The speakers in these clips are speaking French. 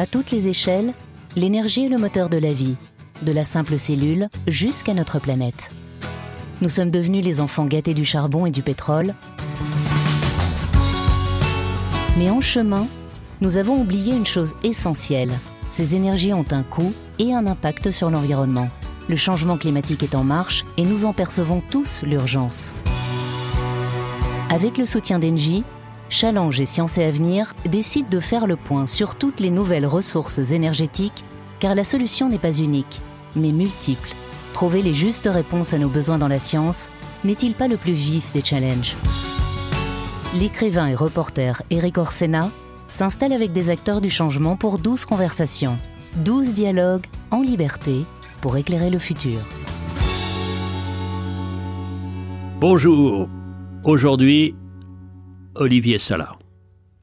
À toutes les échelles, l'énergie est le moteur de la vie, de la simple cellule jusqu'à notre planète. Nous sommes devenus les enfants gâtés du charbon et du pétrole. Mais en chemin, nous avons oublié une chose essentielle. Ces énergies ont un coût et un impact sur l'environnement. Le changement climatique est en marche et nous en percevons tous l'urgence. Avec le soutien d'Engie, Challenge et Sciences et Avenir décident de faire le point sur toutes les nouvelles ressources énergétiques, car la solution n'est pas unique, mais multiple. Trouver les justes réponses à nos besoins dans la science n'est-il pas le plus vif des challenges? L'écrivain et reporter Eric Orsena s'installe avec des acteurs du changement pour 12 conversations, 12 dialogues en liberté pour éclairer le futur. Bonjour, aujourd'hui Olivier Salah.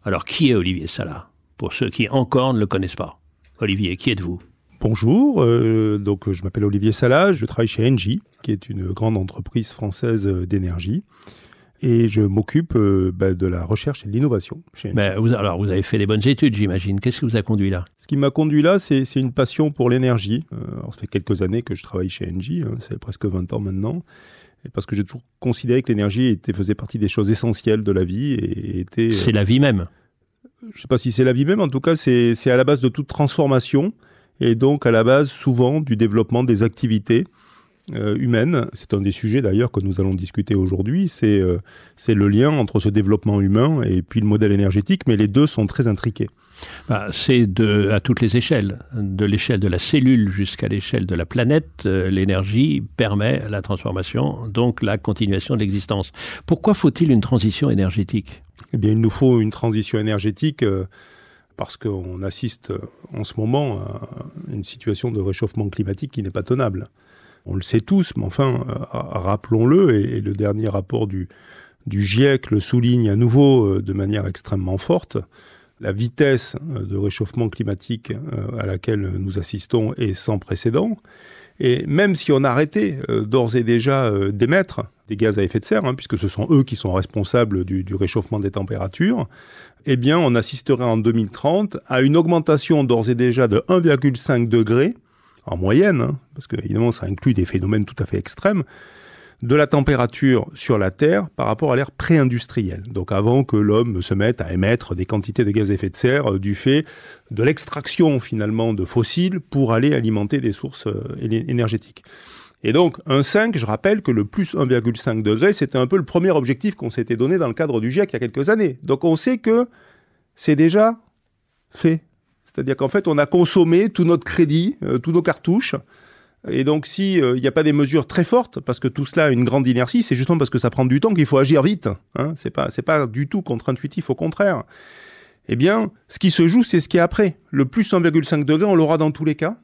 Alors, qui est Olivier Salah Pour ceux qui encore ne le connaissent pas. Olivier, qui êtes-vous? Bonjour, euh, donc je m'appelle Olivier Salah, je travaille chez Engie, qui est une grande entreprise française d'énergie. Et je m'occupe euh, bah, de la recherche et de l'innovation chez Engie. Ben, vous, alors, vous avez fait des bonnes études, j'imagine. Qu'est-ce qui vous a conduit là? Ce qui m'a conduit là, c'est une passion pour l'énergie. Euh, alors, ça fait quelques années que je travaille chez Engie, hein, c'est presque 20 ans maintenant. Et parce que j'ai toujours considéré que l'énergie était, faisait partie des choses essentielles de la vie et était. C'est la vie même. je ne sais pas si c'est la vie même, en tout cas, c'est c'est à la base de toute transformation et donc à la base souvent du développement des activités euh, humaines. C'est un des sujets d'ailleurs que nous allons discuter aujourd'hui. C'est euh, c'est le lien entre ce développement humain et puis le modèle énergétique, mais les deux sont très intriqués. Bah, c'est à toutes les échelles, de l'échelle de la cellule jusqu'à l'échelle de la planète, euh, l'énergie permet la transformation, donc la continuation de l'existence. Pourquoi faut-il une transition énergétique? Eh bien, il nous faut une transition énergétique euh, parce qu'on assiste euh, en ce moment à une situation de réchauffement climatique qui n'est pas tenable. On le sait tous, mais enfin, rappelons-le, et, le dernier rapport du, GIEC le souligne à nouveau de manière extrêmement forte, la vitesse euh, de réchauffement climatique euh, à laquelle nous assistons est sans précédent. Et même si on arrêtait euh, d'ores et déjà d'émettre des gaz à effet de serre, hein, puisque ce sont eux qui sont responsables du, du réchauffement des températures, eh bien, on assisterait en 2030 à une augmentation d'ores et déjà de 1,5 degré en moyenne, hein, parce que évidemment ça inclut des phénomènes tout à fait extrêmes, de la température sur la Terre par rapport à l'ère pré-industrielle. Donc avant que l'homme se mette à émettre des quantités de gaz à effet de serre euh, du fait de l'extraction finalement de fossiles pour aller alimenter des sources euh, énergétiques. Et donc, un 5, je rappelle que le plus 1,5 degré, c'était un peu le premier objectif qu'on s'était donné dans le cadre du GIEC il y a quelques années. Donc on sait que c'est déjà fait. C'est-à-dire qu'en fait, on a consommé tout notre crédit, euh, tous nos cartouches. Et donc, s'il n'y a pas des mesures très fortes, parce que tout cela a une grande inertie, c'est justement parce que ça prend du temps qu'il faut agir vite. Hein c'est pas, pas du tout contre-intuitif, au contraire. Eh bien, ce qui se joue, c'est ce qui est après. Le plus 1,5 degré, on l'aura dans tous les cas.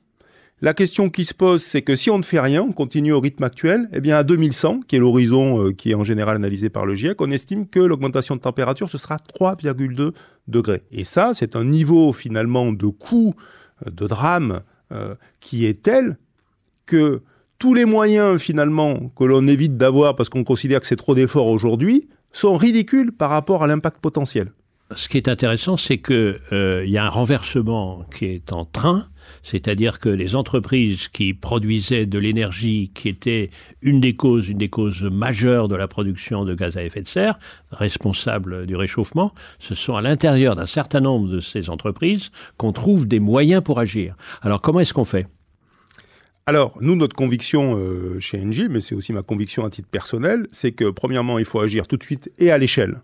La question qui se pose, c'est que si on ne fait rien, on continue au rythme actuel, eh bien à 2100, qui est l'horizon euh, qui est en général analysé par le GIEC, on estime que l'augmentation de température, ce sera 3,2 degrés. Et ça, c'est un niveau finalement de coût, euh, de drame, euh, qui est tel que tous les moyens finalement que l'on évite d'avoir parce qu'on considère que c'est trop d'efforts aujourd'hui sont ridicules par rapport à l'impact potentiel. Ce qui est intéressant, c'est qu'il euh, y a un renversement qui est en train, c'est-à-dire que les entreprises qui produisaient de l'énergie, qui était une des causes, une des causes majeures de la production de gaz à effet de serre, responsables du réchauffement, ce sont à l'intérieur d'un certain nombre de ces entreprises qu'on trouve des moyens pour agir. Alors comment est-ce qu'on fait? Alors, nous, notre conviction euh, chez Engie, mais c'est aussi ma conviction à titre personnel, c'est que premièrement, il faut agir tout de suite et à l'échelle.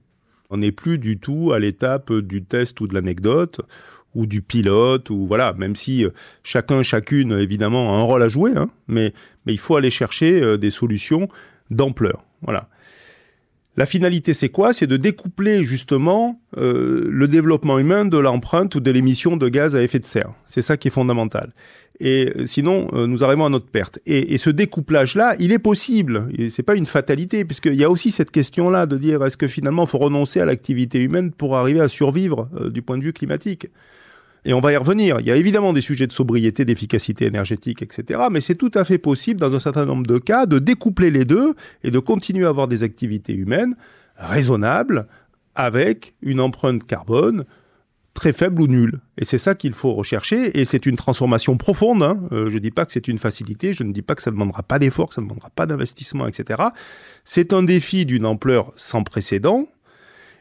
On n'est plus du tout à l'étape du test ou de l'anecdote ou du pilote ou voilà, même si euh, chacun, chacune, évidemment, a un rôle à jouer, hein, mais, il faut aller chercher euh, des solutions d'ampleur. Voilà. La finalité, c'est quoi? C'est de découpler justement le développement humain de l'empreinte ou de l'émission de gaz à effet de serre. C'est ça qui est fondamental. Et euh, sinon, euh, nous arrivons à notre perte. Et, ce découplage-là, il est possible. C'est pas une fatalité, puisqu'il y a aussi cette question-là de dire est-ce que finalement, il faut renoncer à l'activité humaine pour arriver à survivre euh, du point de vue climatique? Et on va y revenir. Il y a évidemment des sujets de sobriété, d'efficacité énergétique, etc. Mais c'est tout à fait possible, dans un certain nombre de cas, de découpler les deux et de continuer à avoir des activités humaines raisonnables avec une empreinte carbone très faible ou nul. Et c'est ça qu'il faut rechercher. Et c'est une transformation profonde. Hein. Euh, je ne dis pas que c'est une facilité. Je ne dis pas que ça ne demandera pas d'efforts, que ça ne demandera pas d'investissement, etc. C'est un défi d'une ampleur sans précédent.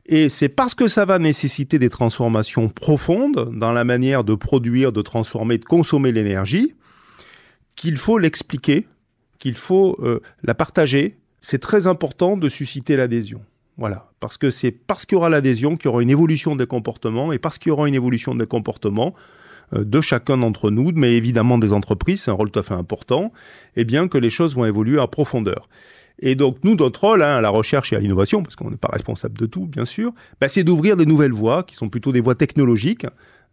Et c'est parce que ça va nécessiter des transformations profondes dans la manière de produire, de transformer, de consommer l'énergie, qu'il faut l'expliquer, qu'il faut euh, la partager. C'est très important de susciter l'adhésion. Voilà, parce que c'est parce qu'il y aura l'adhésion qu'il y aura une évolution des comportements, et parce qu'il y aura une évolution des comportements euh, de chacun d'entre nous, mais évidemment des entreprises, c'est un rôle tout à fait important, et eh bien que les choses vont évoluer à profondeur. Et donc, nous, notre rôle hein, à la recherche et à l'innovation, parce qu'on n'est pas responsable de tout, bien sûr, bah, c'est d'ouvrir des nouvelles voies, qui sont plutôt des voies technologiques,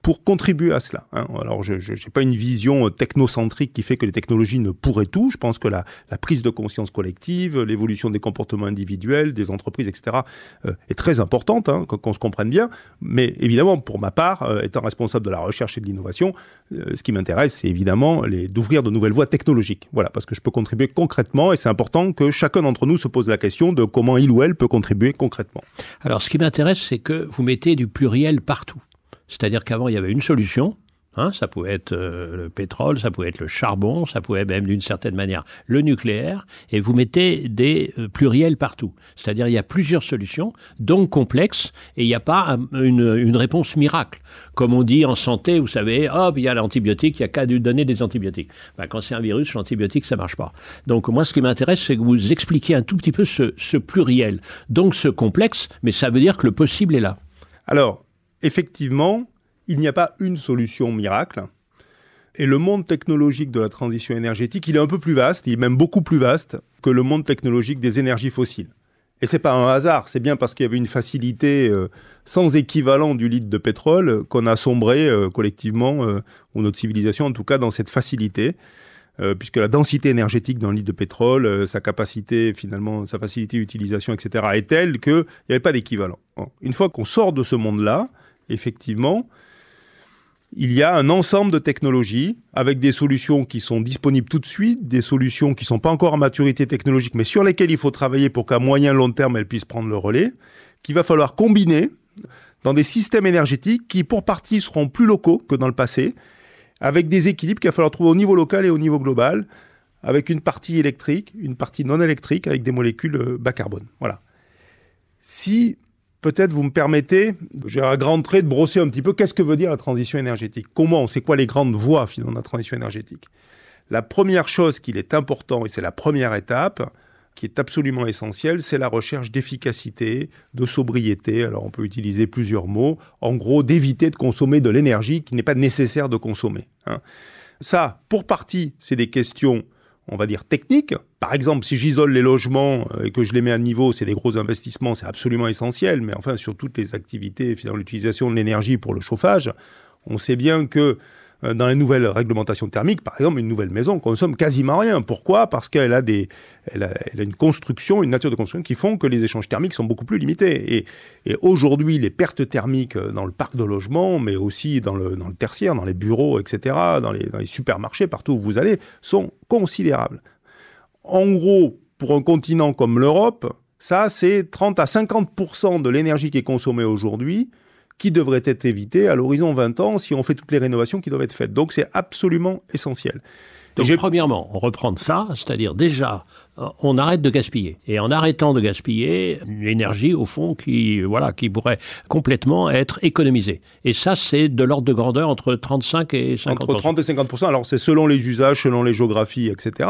pour contribuer à cela. Hein. Alors, je n'ai pas une vision euh, technocentrique qui fait que les technologies ne pourraient tout. Je pense que la, la prise de conscience collective, l'évolution des comportements individuels, des entreprises, etc., euh, est très importante, hein, qu'on se comprenne bien. Mais évidemment, pour ma part, euh, étant responsable de la recherche et de l'innovation, ce qui m'intéresse, c'est évidemment d'ouvrir de nouvelles voies technologiques. Voilà, parce que je peux contribuer concrètement et c'est important que chacun d'entre nous se pose la question de comment il ou elle peut contribuer concrètement. Alors, ce qui m'intéresse, c'est que vous mettez du pluriel partout. C'est-à-dire qu'avant, il y avait une solution. Hein, ça pouvait être euh, le pétrole, ça pouvait être le charbon, ça pouvait même d'une certaine manière le nucléaire, et vous mettez des euh, pluriels partout. C'est-à-dire il y a plusieurs solutions, donc complexes, et il n'y a pas une, réponse miracle. Comme on dit en santé, vous savez, hop, il y a l'antibiotique, il n'y a qu'à donner des antibiotiques. Ben, quand c'est un virus, l'antibiotique, ça marche pas. Donc moi, ce qui m'intéresse, c'est que vous expliquiez un tout petit peu ce pluriel, donc ce complexe, mais ça veut dire que le possible est là. Alors, effectivement, il n'y a pas une solution miracle. Et le monde technologique de la transition énergétique, il est un peu plus vaste, il est même beaucoup plus vaste que le monde technologique des énergies fossiles. Et c'est pas un hasard, c'est bien parce qu'il y avait une facilité euh, sans équivalent du litre de pétrole qu'on a sombré euh, collectivement, euh, ou notre civilisation en tout cas, dans cette facilité. puisque la densité énergétique d'un litre de pétrole, sa capacité finalement, sa facilité d'utilisation, etc., est telle qu'il n'y avait pas d'équivalent. Une fois qu'on sort de ce monde-là, effectivement, il y a un ensemble de technologies avec des solutions qui sont disponibles tout de suite, des solutions qui ne sont pas encore à maturité technologique, mais sur lesquelles il faut travailler pour qu'à moyen long terme, elles puissent prendre le relais, qu'il va falloir combiner dans des systèmes énergétiques qui, pour partie, seront plus locaux que dans le passé, avec des équilibres qu'il va falloir trouver au niveau local et au niveau global, avec une partie électrique, une partie non électrique, avec des molécules euh, bas carbone. Voilà. Si peut-être vous me permettez, j'ai un grand trait de brosser un petit peu qu'est-ce que veut dire la transition énergétique? Comment C'est quoi les grandes voies finalement de la transition énergétique? La première chose qu'il est important, et c'est la première étape, qui est absolument essentielle, c'est la recherche d'efficacité, de sobriété. Alors on peut utiliser plusieurs mots. En gros, d'éviter de consommer de l'énergie qui n'est pas nécessaire de consommer. Hein. Ça, pour partie, c'est des questions on va dire, techniques. Par exemple, si j'isole les logements euh, et que je les mets à niveau, c'est des gros investissements, c'est absolument essentiel. Mais enfin, sur toutes les activités, l'utilisation de l'énergie pour le chauffage, on sait bien que dans les nouvelles réglementations thermiques, par exemple, une nouvelle maison consomme quasiment rien. Pourquoi? Parce qu'elle a, elle a, une construction, une nature de construction qui font que les échanges thermiques sont beaucoup plus limités. Et, aujourd'hui, les pertes thermiques euh, dans le parc de logement, mais aussi dans le, dans le tertiaire, dans les bureaux, etc., dans les supermarchés, partout où vous allez, sont considérables. En gros, pour un continent comme l'Europe, ça, c'est 30 à 50% de l'énergie qui est consommée aujourd'hui qui devrait être évité à l'horizon 20 ans si on fait toutes les rénovations qui doivent être faites. Donc c'est absolument essentiel. Donc, premièrement, on reprend ça, c'est-à-dire déjà, euh, on arrête de gaspiller. Et en arrêtant de gaspiller, l'énergie, au fond, qui, voilà, qui pourrait complètement être économisée. Et ça, c'est de l'ordre de grandeur entre 35 et 50 Entre 30 et 50 Alors, c'est selon les usages, selon les géographies, etc.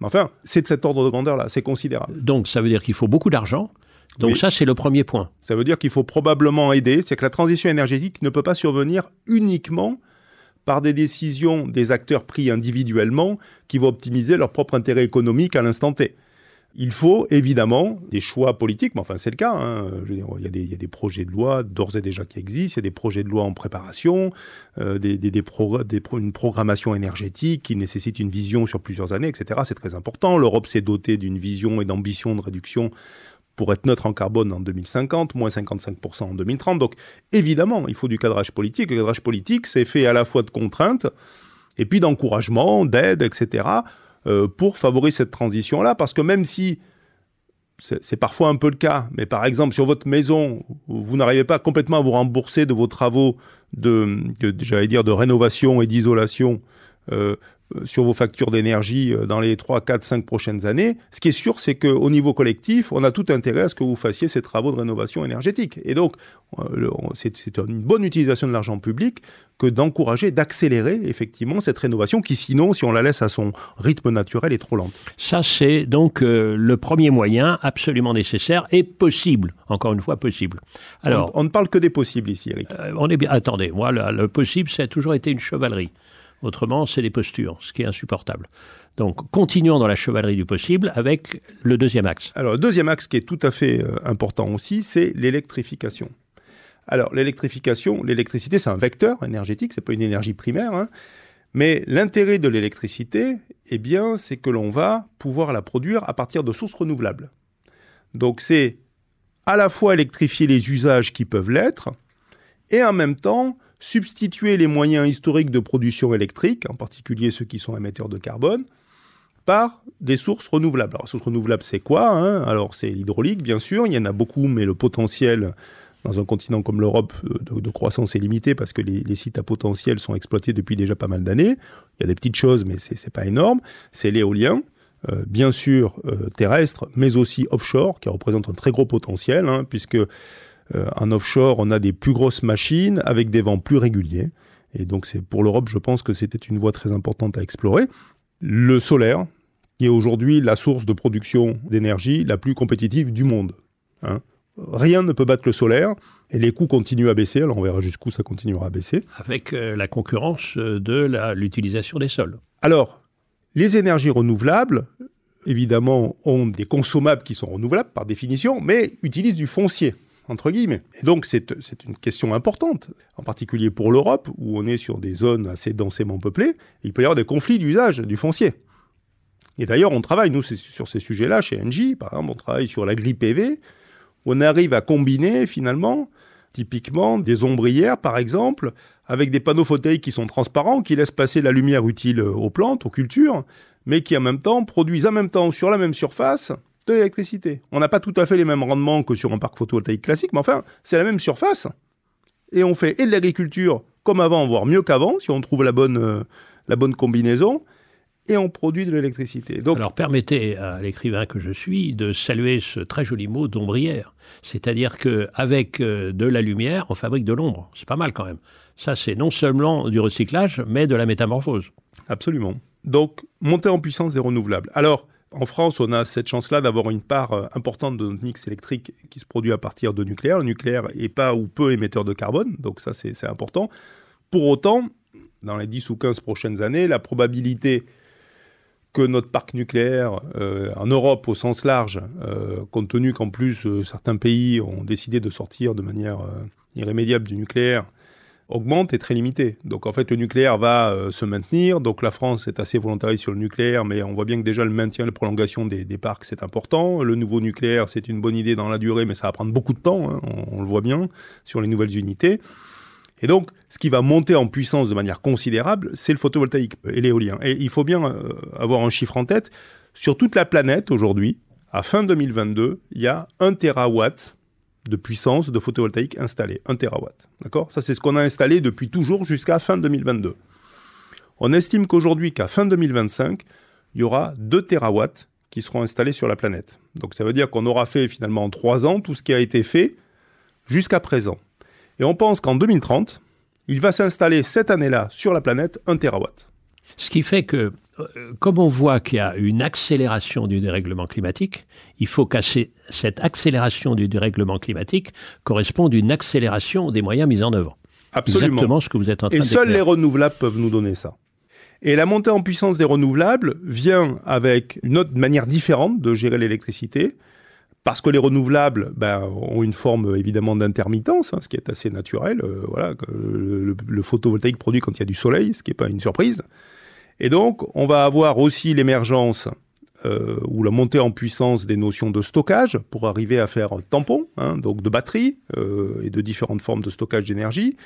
Mais enfin, c'est de cet ordre de grandeur-là, c'est considérable. Donc, ça veut dire qu'il faut beaucoup d'argent. Donc ça, c'est le premier point. Ça veut dire qu'il faut probablement aider, c'est que la transition énergétique ne peut pas survenir uniquement par des décisions des acteurs pris individuellement qui vont optimiser leur propre intérêt économique à l'instant T. Il faut évidemment des choix politiques, mais enfin c'est le cas. Hein. il, y a des, projets de loi d'ores et déjà qui existent, il y a des projets de loi en préparation, euh, des, une programmation énergétique qui nécessite une vision sur plusieurs années, etc. C'est très important. L'Europe s'est dotée d'une vision et d'ambition de réduction pour être neutre en carbone en 2050, moins 55% en 2030. Donc évidemment, il faut du cadrage politique. Le cadrage politique, c'est fait à la fois de contraintes et puis d'encouragement, d'aide, etc., euh, pour favoriser cette transition-là. Parce que même si c'est parfois un peu le cas, mais par exemple sur votre maison, vous n'arrivez pas complètement à vous rembourser de vos travaux de, rénovation et d'isolation euh, sur vos factures d'énergie euh, dans les 3, 4, 5 prochaines années. Ce qui est sûr, c'est qu'au niveau collectif, on a tout intérêt à ce que vous fassiez ces travaux de rénovation énergétique. Et donc, euh, c'est une bonne utilisation de l'argent public que d'encourager, d'accélérer effectivement cette rénovation qui, sinon, si on la laisse à son rythme naturel, est trop lente. Ça, c'est donc le premier moyen absolument nécessaire et possible. Encore une fois, possible. Alors, on, ne parle que des possibles ici, Eric. on est bien. Attendez, moi, le possible, ça a toujours été une chevalerie. Autrement, c'est les postures, ce qui est insupportable. Donc, continuons dans la chevalerie du possible avec le deuxième axe. Alors, le deuxième axe qui est tout à fait euh, important aussi, c'est l'électrification. Alors, l'électrification, l'électricité, c'est un vecteur énergétique, c'est pas une énergie primaire, hein. mais l'intérêt de l'électricité, eh bien, c'est que l'on va pouvoir la produire à partir de sources renouvelables. Donc, c'est à la fois électrifier les usages qui peuvent l'être, et en même temps substituer les moyens historiques de production électrique, en particulier ceux qui sont émetteurs de carbone, par des sources renouvelables. Alors, sources renouvelables, c'est quoi hein? Alors, c'est l'hydraulique, bien sûr, il y en a beaucoup, mais le potentiel dans un continent comme l'Europe de, croissance est limité parce que les, sites à potentiel sont exploités depuis déjà pas mal d'années. Il y a des petites choses, mais c'est n'est pas énorme. C'est l'éolien, euh, bien sûr euh, terrestre, mais aussi offshore, qui représente un très gros potentiel, hein, puisque euh, en offshore, on a des plus grosses machines avec des vents plus réguliers. Et donc, c'est pour l'Europe, je pense que c'était une voie très importante à explorer. Le solaire, qui est aujourd'hui la source de production d'énergie la plus compétitive du monde. Hein. Rien ne peut battre le solaire. Et les coûts continuent à baisser, alors on verra jusqu'où ça continuera à baisser. Avec euh, la concurrence euh, de l'utilisation des sols. Alors, les énergies renouvelables, évidemment, ont des consommables qui sont renouvelables par définition, mais utilisent du foncier entre guillemets. Et donc c'est une question importante, en particulier pour l'Europe, où on est sur des zones assez densément peuplées, il peut y avoir des conflits d'usage du foncier. Et d'ailleurs, on travaille, nous, sur ces sujets-là, chez Engie, par exemple, on travaille sur l'agri-PV, où on arrive à combiner, finalement, typiquement, des ombrières, par exemple, avec des panneaux photovoltaïques qui sont transparents, qui laissent passer la lumière utile aux plantes, aux cultures, mais qui en même temps produisent en même temps sur la même surface de l'électricité. On n'a pas tout à fait les mêmes rendements que sur un parc photovoltaïque classique, mais enfin, c'est la même surface. Et on fait et de l'agriculture comme avant, voire mieux qu'avant, si on trouve la bonne, euh, la bonne combinaison, et on produit de l'électricité. Donc... Alors permettez à l'écrivain que je suis de saluer ce très joli mot d'ombrière. C'est-à-dire qu'avec euh, de la lumière, on fabrique de l'ombre. C'est pas mal quand même. Ça, c'est non seulement du recyclage, mais de la métamorphose. Absolument. Donc, monter en puissance des renouvelables. Alors, en France, on a cette chance-là d'avoir une part euh, importante de notre mix électrique qui se produit à partir de nucléaire. Le nucléaire est pas ou peu émetteur de carbone, donc ça c'est important. Pour autant, dans les 10 ou 15 prochaines années, la probabilité que notre parc nucléaire euh, en Europe au sens large, euh, compte tenu qu'en plus certains pays ont décidé de sortir de manière irrémédiable du nucléaire, augmente est très limité. Donc en fait, le nucléaire va euh, se maintenir. Donc la France est assez volontariste sur le nucléaire, mais on voit bien que déjà le maintien, la prolongation des, parcs, c'est important. Le nouveau nucléaire, c'est une bonne idée dans la durée, mais ça va prendre beaucoup de temps, hein. on, le voit bien, sur les nouvelles unités. Et donc, ce qui va monter en puissance de manière considérable, c'est le photovoltaïque et l'éolien. Et il faut bien euh, avoir un chiffre en tête. Sur toute la planète, aujourd'hui, à fin 2022, il y a 1 terawatt de puissance de photovoltaïque installée, 1 terawatt. D'accord? Ça, c'est ce qu'on a installé depuis toujours jusqu'à fin 2022. On estime qu'aujourd'hui, qu'à fin 2025, il y aura 2 terawatts qui seront installés sur la planète. Donc ça veut dire qu'on aura fait finalement en 3 ans tout ce qui a été fait jusqu'à présent. Et on pense qu'en 2030, il va s'installer cette année-là sur la planète 1 terawatt. Ce qui fait que comme on voit qu'il y a une accélération du dérèglement climatique, il faut que cette accélération du dérèglement climatique corresponde à une accélération des moyens mis en œuvre. Absolument. Exactement ce que vous êtes en train Et seuls les renouvelables peuvent nous donner ça. Et la montée en puissance des renouvelables vient avec une autre manière différente de gérer l'électricité, parce que les renouvelables ben, ont une forme évidemment d'intermittence, hein, ce qui est assez naturel. Euh, voilà, le, le, photovoltaïque produit quand il y a du soleil, ce qui n'est pas une surprise. Et donc, on va avoir aussi l'émergence euh, ou la montée en puissance des notions de stockage pour arriver à faire tampon, hein, donc de batterie euh, et de différentes formes de stockage d'énergie.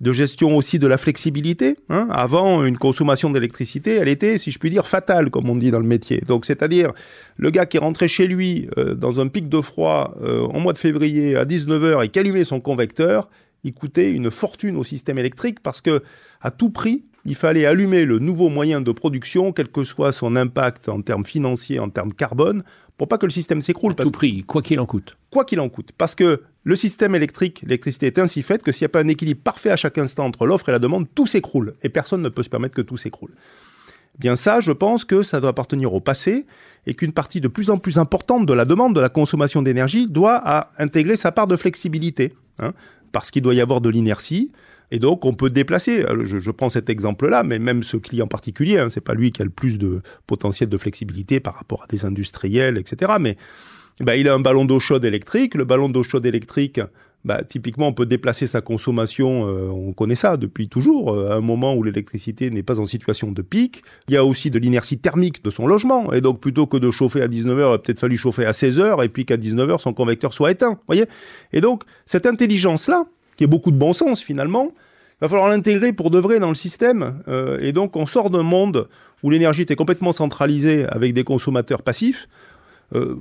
de gestion aussi de la flexibilité. Hein. Avant, une consommation d'électricité, elle était, si je puis dire, fatale, comme on dit dans le métier. Donc, c'est-à-dire, le gars qui rentrait chez lui euh, dans un pic de froid en mois de février à 19h et qui allumait son convecteur, il coûtait une fortune au système électrique parce que, à tout prix, il fallait allumer le nouveau moyen de production, quel que soit son impact en termes financiers, en termes carbone, pour pas que le système s'écroule. À tout prix, quoi qu'il en coûte. Quoi qu'il en coûte. Parce que le système électrique, l'électricité est ainsi faite que s'il n'y a pas un équilibre parfait à chaque instant entre l'offre et la demande, tout s'écroule. Et personne ne peut se permettre que tout s'écroule. Bien ça, je pense que ça doit appartenir au passé et qu'une partie de plus en plus importante de la demande de la consommation d'énergie doit intégrer sa part de flexibilité. Hein, parce qu'il doit y avoir de l'inertie. Et donc, on peut déplacer. Je, prends cet exemple-là, mais même ce client particulier, hein, c'est pas lui qui a le plus de potentiel de flexibilité par rapport à des industriels, etc. Mais ben, il a un ballon d'eau chaude électrique. Le ballon d'eau chaude électrique, bah, typiquement, on peut déplacer sa consommation, euh, on connaît ça depuis toujours, euh, à un moment où l'électricité n'est pas en situation de pic. Il y a aussi de l'inertie thermique de son logement, et donc plutôt que de chauffer à 19h, il a peut-être fallu chauffer à 16h, et puis qu'à 19h, son convecteur soit éteint. voyez? Et donc, cette intelligence-là, qui est beaucoup de bon sens finalement, va falloir l'intégrer pour de vrai dans le système, euh, et donc on sort d'un monde où l'énergie était complètement centralisée avec des consommateurs passifs,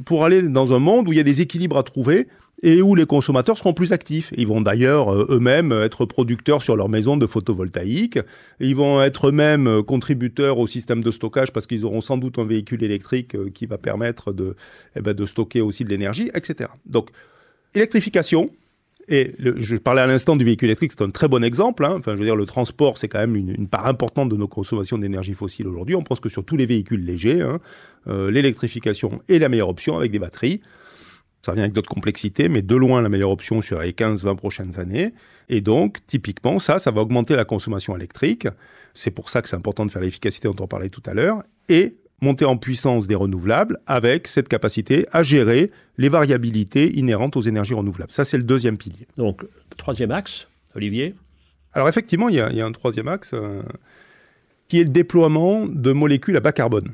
pour aller dans un monde où il y a des équilibres à trouver, et où les consommateurs seront plus actifs. Ils vont d'ailleurs euh, eux-mêmes être producteurs sur leur maison de photovoltaïque. Ils vont être eux-mêmes euh, contributeurs au système de stockage parce qu'ils auront sans doute un véhicule électrique euh, qui va permettre de, eh ben, de stocker aussi de l'énergie, etc. Donc, électrification. Et je parlais à l'instant du véhicule électrique, c'est un très bon exemple. Hein. Enfin, je veux dire, le transport, c'est quand même une, part importante de nos consommations d'énergie fossile aujourd'hui. On pense que sur tous les véhicules légers, hein, l'électrification est la meilleure option avec des batteries. Ça vient avec d'autres complexités, mais de loin la meilleure option sur les 15-20 prochaines années. Et donc, typiquement, ça, ça va augmenter la consommation électrique. C'est pour ça que c'est important de faire l'efficacité dont on parlait tout à l'heure. Et monter en puissance des renouvelables avec cette capacité à gérer les variabilités inhérentes aux énergies renouvelables. Ça, c'est le deuxième pilier. Donc, troisième axe, Olivier? Alors, effectivement, il y, a, un troisième axe euh, qui est le déploiement de molécules à bas carbone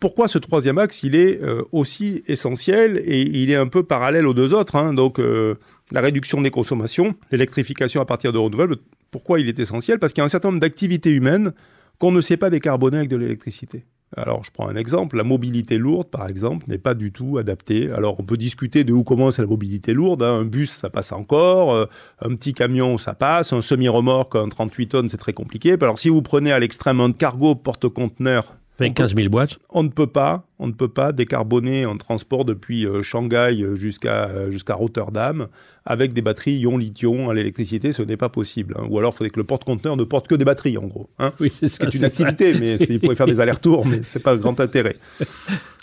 pourquoi ce troisième axe, il est euh, aussi essentiel et il est un peu parallèle aux deux autres. Hein. Donc, euh, la réduction des consommations, l'électrification à partir de renouvelables. Pourquoi il est essentiel? Parce qu'il y a un certain nombre d'activités humaines qu'on ne sait pas décarboner avec de l'électricité. Alors, je prends un exemple. La mobilité lourde, par exemple, n'est pas du tout adaptée. Alors, on peut discuter de où commence la mobilité lourde. Hein. Un bus, ça passe encore. Euh, un petit camion, ça passe. Un semi-remorque, un 38 tonnes, c'est très compliqué. Alors, si vous prenez à l'extrême un cargo porte-conteneur avec 15 000 boîtes On ne peut pas, on ne peut pas décarboner en transport depuis euh, Shanghai euh, jusqu'à euh, jusqu'à Rotterdam avec des batteries ion-lithium à l'électricité, ce n'est pas possible. Hein. Ou alors, il faudrait que le porte-conteneur ne porte que des batteries, en gros. Hein. Oui, ce qui est une activité, mais il pourrait faire des allers-retours, mais c'est pas grand intérêt.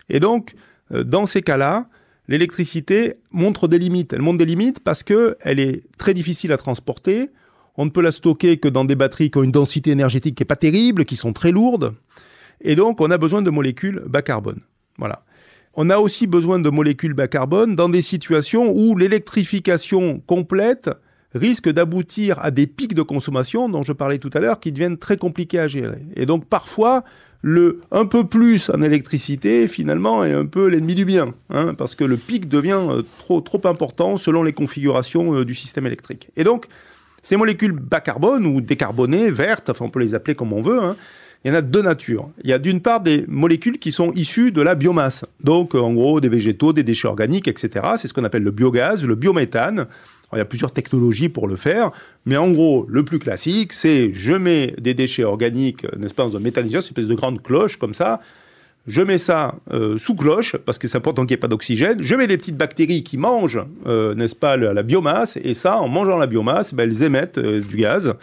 Et donc, dans ces cas-là, l'électricité montre des limites. Elle montre des limites parce que elle est très difficile à transporter. On ne peut la stocker que dans des batteries qui ont une densité énergétique qui n'est pas terrible, qui sont très lourdes. Et donc, on a besoin de molécules bas carbone. Voilà. On a aussi besoin de molécules bas carbone dans des situations où l'électrification complète risque d'aboutir à des pics de consommation dont je parlais tout à l'heure qui deviennent très compliqués à gérer. Et donc parfois, le un peu plus en électricité, finalement, est un peu l'ennemi du bien, hein, parce que le pic devient euh, trop, trop important selon les configurations euh, du système électrique. Et donc, ces molécules bas carbone ou décarbonées, vertes, enfin on peut les appeler comme on veut, hein, il y en a deux natures. Il y a d'une part des molécules qui sont issues de la biomasse, donc en gros des végétaux, des déchets organiques, etc. C'est ce qu'on appelle le biogaz, le biométhane. il y a plusieurs technologies pour le faire, mais en gros, le plus classique, c'est je mets des déchets organiques, n'est-ce pas, dans un méthaniseur, une espèce de grande cloche comme ça. Je mets ça euh, sous cloche, parce que c'est important qu'il n'y ait pas d'oxygène. Je mets des petites bactéries qui mangent, euh, n'est-ce pas, la, biomasse. Et ça, en mangeant la biomasse, ben, elles émettent euh, du gaz.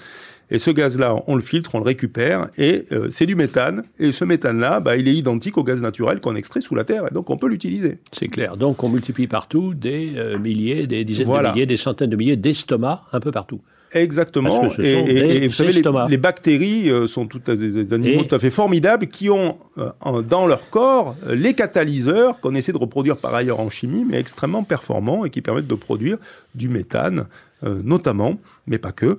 Et ce gaz-là, on le filtre, on le récupère, et euh, c'est du méthane. Et ce méthane-là, bah, il est identique au gaz naturel qu'on extrait sous la Terre, et donc on peut l'utiliser. C'est clair. Donc on multiplie partout des euh, milliers, des dizaines de milliers, des centaines de milliers d'estomacs un peu partout. Exactement. et, vous savez, les, bactéries euh, sont tout des, animaux tout à fait formidables qui ont dans leur corps les catalyseurs qu'on essaie de reproduire par ailleurs en chimie, mais extrêmement performants et qui permettent de produire du méthane, notamment, mais pas que.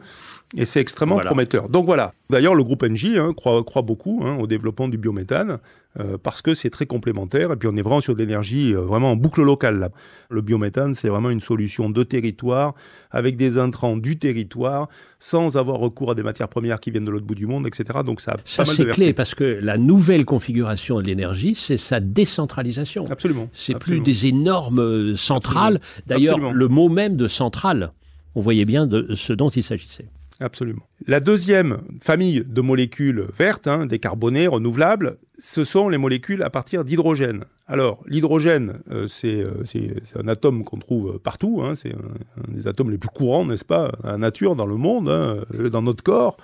Et c'est extrêmement prometteur. Donc voilà. D'ailleurs, le groupe Engie hein, croit, croit, beaucoup hein, au développement du biométhane euh, parce que c'est très complémentaire. Et puis on est vraiment sur de l'énergie euh, vraiment en boucle locale. Là. Le biométhane, c'est vraiment une solution de territoire avec des intrants du territoire sans avoir recours à des matières premières qui viennent de l'autre bout du monde, etc. Donc ça, ça c'est clé parce que la nouvelle configuration de l'énergie, c'est sa décentralisation. Absolument. C'est plus des énormes euh, centrales. D'ailleurs, le mot même de centrale, on voyait bien de ce dont il s'agissait. Absolument. La deuxième famille de molécules vertes, hein, décarbonées, renouvelables, ce sont les molécules à partir d'hydrogène. Alors, l'hydrogène, euh, euh, c'est un atome qu'on trouve partout, hein, c'est un, des atomes les plus courants, n'est-ce pas, à la nature, dans le monde, hein, dans notre corps.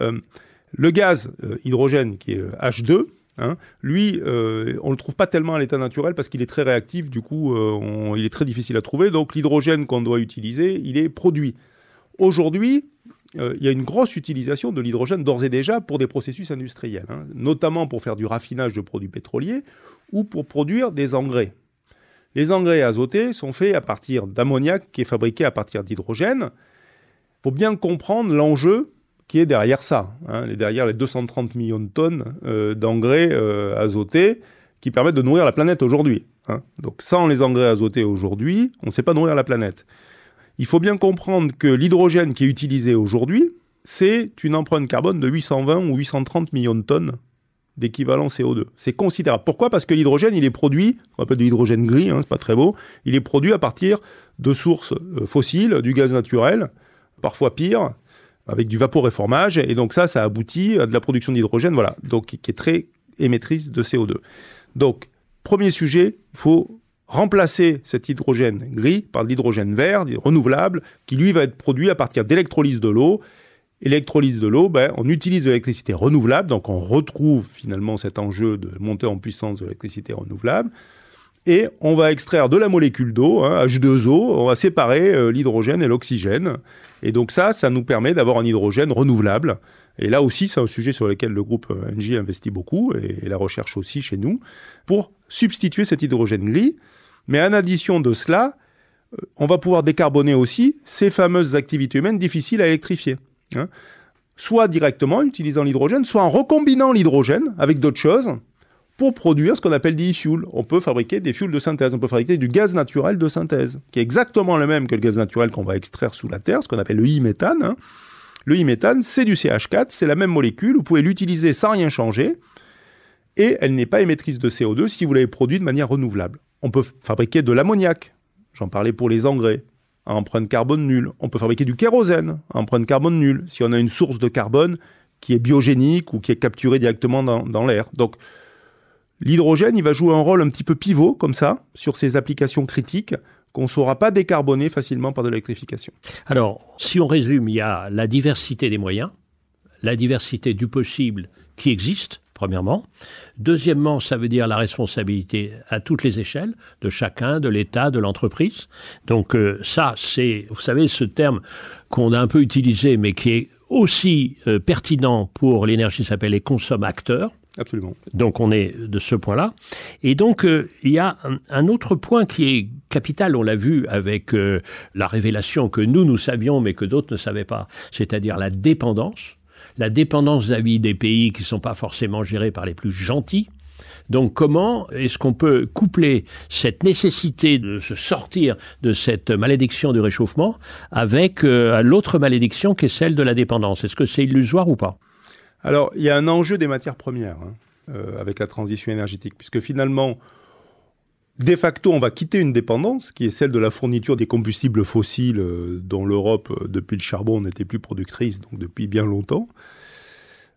Euh, le gaz hydrogène, qui est H2, lui, on ne le trouve pas tellement à l'état naturel parce qu'il est très réactif, du coup, il est très difficile à trouver. Donc l'hydrogène qu'on doit utiliser, il est produit. Aujourd'hui, euh, il y a une grosse utilisation de l'hydrogène d'ores et déjà pour des processus industriels, hein, notamment pour faire du raffinage de produits pétroliers ou pour produire des engrais. Les engrais azotés sont faits à partir d'ammoniac qui est fabriqué à partir d'hydrogène. Il faut bien comprendre l'enjeu qui est derrière ça, hein, derrière les 230 millions de tonnes euh, d'engrais euh, azotés qui permettent de nourrir la planète aujourd'hui. Hein. Donc sans les engrais azotés aujourd'hui, on ne sait pas nourrir la planète. Il faut bien comprendre que l'hydrogène qui est utilisé aujourd'hui, c'est une empreinte carbone de 820 ou 830 millions de tonnes d'équivalent CO2. C'est considérable. Pourquoi? Parce que l'hydrogène, il est produit, on appelle de l'hydrogène gris, hein, c'est pas très beau, il est produit à partir de sources euh, fossiles, du gaz naturel, parfois pire, avec du vaporéformage, et donc ça, ça aboutit à de la production d'hydrogène, voilà, donc qui est très émettrice de CO2. Donc, premier sujet, il faut remplacer cet hydrogène gris par de l'hydrogène vert, renouvelable, qui lui va être produit à partir d'électrolyse de l'eau. Électrolyse de l'eau, ben, on utilise de l'électricité renouvelable, donc on retrouve finalement cet enjeu de montée en puissance de l'électricité renouvelable. Et on va extraire de la molécule d'eau, H2O, hein, on va séparer euh, l'hydrogène et l'oxygène. Et donc ça, ça nous permet d'avoir un hydrogène renouvelable. Et là aussi, c'est un sujet sur lequel le groupe Engie investit beaucoup, et la recherche aussi chez nous, pour substituer cet hydrogène gris mais en addition de cela, euh, on va pouvoir décarboner aussi ces fameuses activités humaines difficiles à électrifier. Hein. Soit directement en utilisant l'hydrogène, soit en recombinant l'hydrogène avec d'autres choses pour produire ce qu'on appelle des e-fuels. On peut fabriquer des fuels de synthèse, on peut fabriquer du gaz naturel de synthèse, qui est exactement le même que le gaz naturel qu'on va extraire sous la Terre, ce qu'on appelle le e-méthane. Hein. Le e-méthane, c'est du CH4, c'est la même molécule, vous pouvez l'utiliser sans rien changer, et elle n'est pas émettrice de CO2 si vous l'avez produit de manière renouvelable. On peut fabriquer de l'ammoniac, j'en parlais pour les engrais, à empreinte carbone nulle. On peut fabriquer du kérosène, à empreinte carbone nulle, si on a une source de carbone qui est biogénique ou qui est capturée directement dans, l'air. Donc, l'hydrogène, il va jouer un rôle un petit peu pivot, comme ça, sur ces applications critiques qu'on ne saura pas décarboner facilement par de l'électrification. Alors, si on résume, il y a la diversité des moyens, la diversité du possible qui existe, premièrement. Deuxièmement, ça veut dire la responsabilité à toutes les échelles, de chacun, de l'État, de l'entreprise. Donc euh, ça, c'est, vous savez, ce terme qu'on a un peu utilisé, mais qui est aussi euh, pertinent pour l'énergie, s'appelle les consommateurs. Absolument. Donc on est de ce point-là. Et donc euh, il y a un, autre point qui est capital, on l'a vu avec la révélation que nous, nous savions, mais que d'autres ne savaient pas, c'est-à-dire la dépendance la dépendance vis-à-vis des pays qui ne sont pas forcément gérés par les plus gentils. Donc comment est-ce qu'on peut coupler cette nécessité de se sortir de cette malédiction du réchauffement avec euh, l'autre malédiction qui est celle de la dépendance? Est-ce que c'est illusoire ou pas? Alors, il y a un enjeu des matières premières hein, euh, avec la transition énergétique, puisque finalement, de facto, on va quitter une dépendance qui est celle de la fourniture des combustibles fossiles euh, dont l'Europe, depuis le charbon, n'était plus productrice, donc depuis bien longtemps.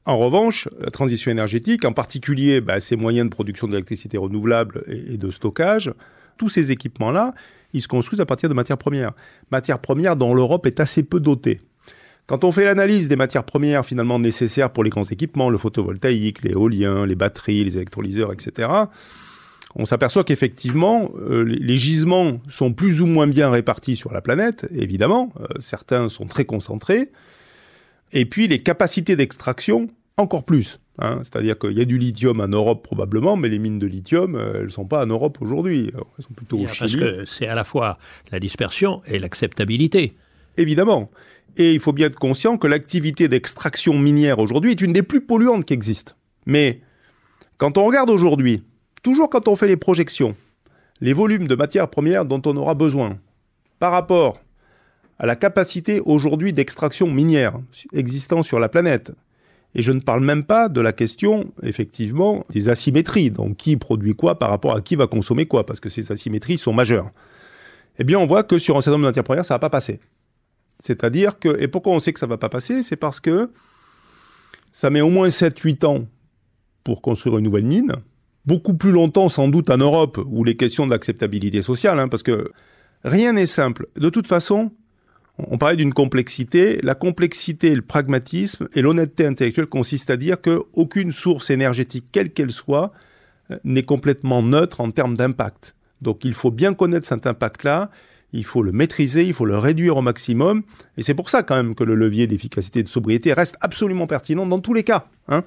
En revanche, la transition énergétique, en particulier bah, ces moyens de production d'électricité renouvelable et, de stockage, tous ces équipements-là, ils se construisent à partir de matières premières. Matières premières dont l'Europe est assez peu dotée. Quand on fait l'analyse des matières premières finalement nécessaires pour les grands équipements, le photovoltaïque, l'éolien, les batteries, les électrolyseurs, etc., on s'aperçoit qu'effectivement, euh, les gisements sont plus ou moins bien répartis sur la planète, évidemment. Euh, certains sont très concentrés. Et puis, les capacités d'extraction encore plus. Hein. C'est-à-dire qu'il y a du lithium en Europe probablement, mais les mines de lithium, euh, elles ne sont pas en Europe aujourd'hui. Elles sont plutôt au Chili. Parce que c'est à la fois la dispersion et l'acceptabilité. Évidemment. Et il faut bien être conscient que l'activité d'extraction minière aujourd'hui est une des plus polluantes qui existent. Mais quand on regarde aujourd'hui, toujours quand on fait les projections, les volumes de matières premières dont on aura besoin par rapport à la capacité aujourd'hui d'extraction minière existant sur la planète, et je ne parle même pas de la question, effectivement, des asymétries. Donc, qui produit quoi par rapport à qui va consommer quoi, parce que ces asymétries sont majeures. Eh bien, on voit que sur un certain nombre de matières premières, ça ne va pas passer. C'est-à-dire que, et pourquoi on sait que ça ne va pas passer? C'est parce que ça met au moins 7-8 ans pour construire une nouvelle mine. Beaucoup plus longtemps, sans doute, en Europe, où les questions d'acceptabilité sociale, hein, parce que rien n'est simple. De toute façon, on parlait d'une complexité. La complexité, le pragmatisme et l'honnêteté intellectuelle consistent à dire qu'aucune source énergétique, quelle qu'elle soit, euh, n'est complètement neutre en termes d'impact. Donc il faut bien connaître cet impact-là, il faut le maîtriser, il faut le réduire au maximum. Et c'est pour ça quand même que le levier d'efficacité et de sobriété reste absolument pertinent dans tous les cas. Hein.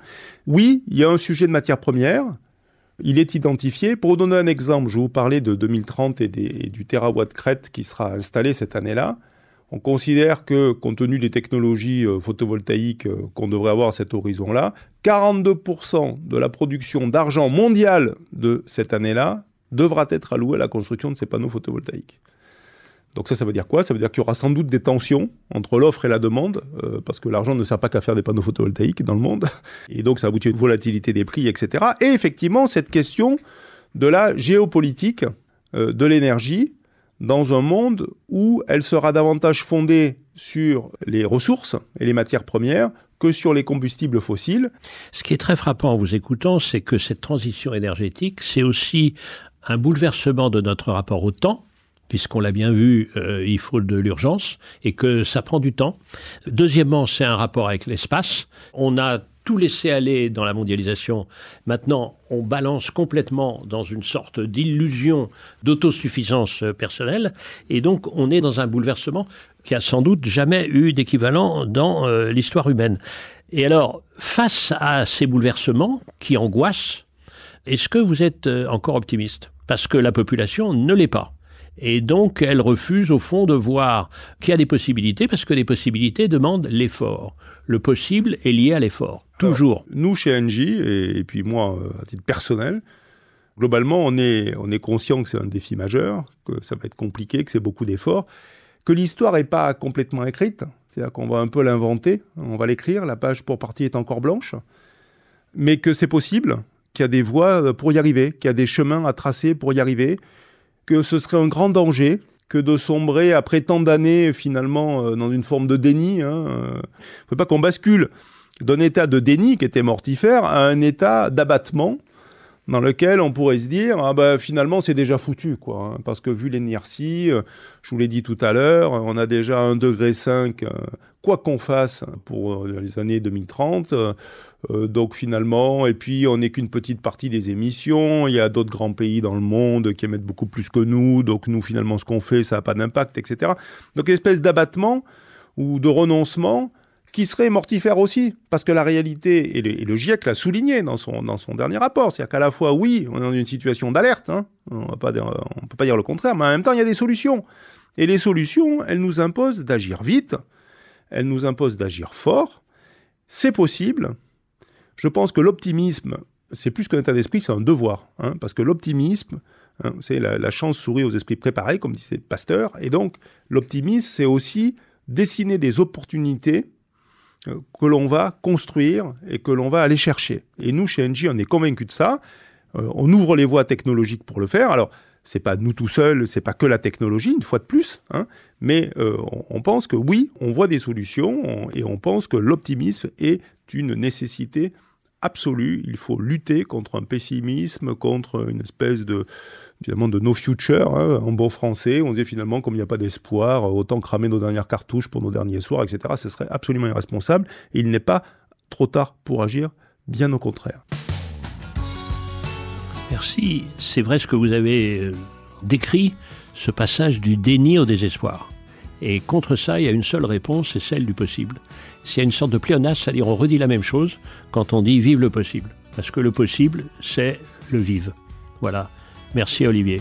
Oui, il y a un sujet de matière première, il est identifié. Pour vous donner un exemple, je vous parler de 2030 et, et du terawatt crête qui sera installé cette année-là. On considère que, compte tenu des technologies euh, photovoltaïques euh, qu'on devrait avoir à cet horizon-là, 42% de la production d'argent mondiale de cette année-là devra être allouée à la construction de ces panneaux photovoltaïques. Donc ça, ça veut dire quoi? Ça veut dire qu'il y aura sans doute des tensions entre l'offre et la demande, euh, parce que l'argent ne sert pas qu'à faire des panneaux photovoltaïques dans le monde, et donc ça aboutit à une volatilité des prix, etc. Et effectivement, cette question de la géopolitique de l'énergie, dans un monde où elle sera davantage fondée sur les ressources et les matières premières que sur les combustibles fossiles. Ce qui est très frappant en vous écoutant, c'est que cette transition énergétique, c'est aussi un bouleversement de notre rapport au temps, puisqu'on l'a bien vu, euh, il faut de l'urgence et que ça prend du temps. Deuxièmement, c'est un rapport avec l'espace. On a tout laisser aller dans la mondialisation. Maintenant, on balance complètement dans une sorte d'illusion d'autosuffisance personnelle. Et donc, on est dans un bouleversement qui a sans doute jamais eu d'équivalent dans euh, l'histoire humaine. Et alors, face à ces bouleversements qui angoissent, est-ce que vous êtes euh, encore optimiste? Parce que la population ne l'est pas. Et donc, elle refuse au fond de voir qu'il y a des possibilités, parce que les possibilités demandent l'effort. Le possible est lié à l'effort, toujours. nous, chez Engie, et, puis moi, euh, à titre personnel, globalement, on est, on est conscient que c'est un défi majeur, que ça va être compliqué, que c'est beaucoup d'efforts, que l'histoire n'est pas complètement écrite, c'est-à-dire qu'on va un peu l'inventer, on va l'écrire, la page pour partie est encore blanche, mais que c'est possible, qu'il y a des voies pour y arriver, qu'il y a des chemins à tracer pour y arriver, que ce serait un grand danger que de sombrer après tant d'années finalement euh, dans une forme de déni. Il hein. ne faut pas qu'on bascule d'un état de déni qui était mortifère à un état d'abattement dans lequel on pourrait se dire ah ben finalement c'est déjà foutu quoi hein. parce que vu l'inertie euh, je vous l'ai dit tout à l'heure on a déjà un degré 5 euh, quoi qu'on fasse pour les années 2030 euh, donc finalement, et puis on n'est qu'une petite partie des émissions. Il y a d'autres grands pays dans le monde qui émettent beaucoup plus que nous. Donc nous, finalement, ce qu'on fait, ça n'a pas d'impact, etc. Donc une espèce d'abattement ou de renoncement qui serait mortifère aussi, parce que la réalité, et le, GIEC l'a souligné dans son, dans son dernier rapport, c'est-à-dire qu'à la fois, oui, on est dans une situation d'alerte, hein, on ne peut pas dire le contraire, mais en même temps, il y a des solutions. Et les solutions, elles nous imposent d'agir vite, elles nous imposent d'agir fort, c'est possible, je pense que l'optimisme, c'est plus qu'un état d'esprit, c'est un devoir. Hein, parce que l'optimisme, hein, c'est la, chance sourit aux esprits préparés, comme disait Pasteur. Et donc, l'optimisme, c'est aussi dessiner des opportunités euh, que l'on va construire et que l'on va aller chercher. Et nous, chez Engie, on est convaincus de ça. Euh, on ouvre les voies technologiques pour le faire. Alors, c'est pas nous tout seuls, c'est pas que la technologie, une fois de plus, hein, mais euh, on, pense que oui, on voit des solutions et on pense que l'optimisme est une nécessité absolue. Il faut lutter contre un pessimisme, contre une espèce de, de no future, hein, en bon français. On disait finalement, comme il n'y a pas d'espoir, autant cramer nos dernières cartouches pour nos derniers soirs, etc. Ce serait absolument irresponsable. Et il n'est pas trop tard pour agir, bien au contraire. Merci. C'est vrai ce que vous avez euh, décrit, ce passage du déni au désespoir. Et contre ça, il y a une seule réponse, c'est celle du possible. S'il y a une sorte de pléonasme, c'est-à-dire on redit la même chose quand on dit vive le possible. Parce que le possible, c'est le vive. Voilà. Merci Olivier.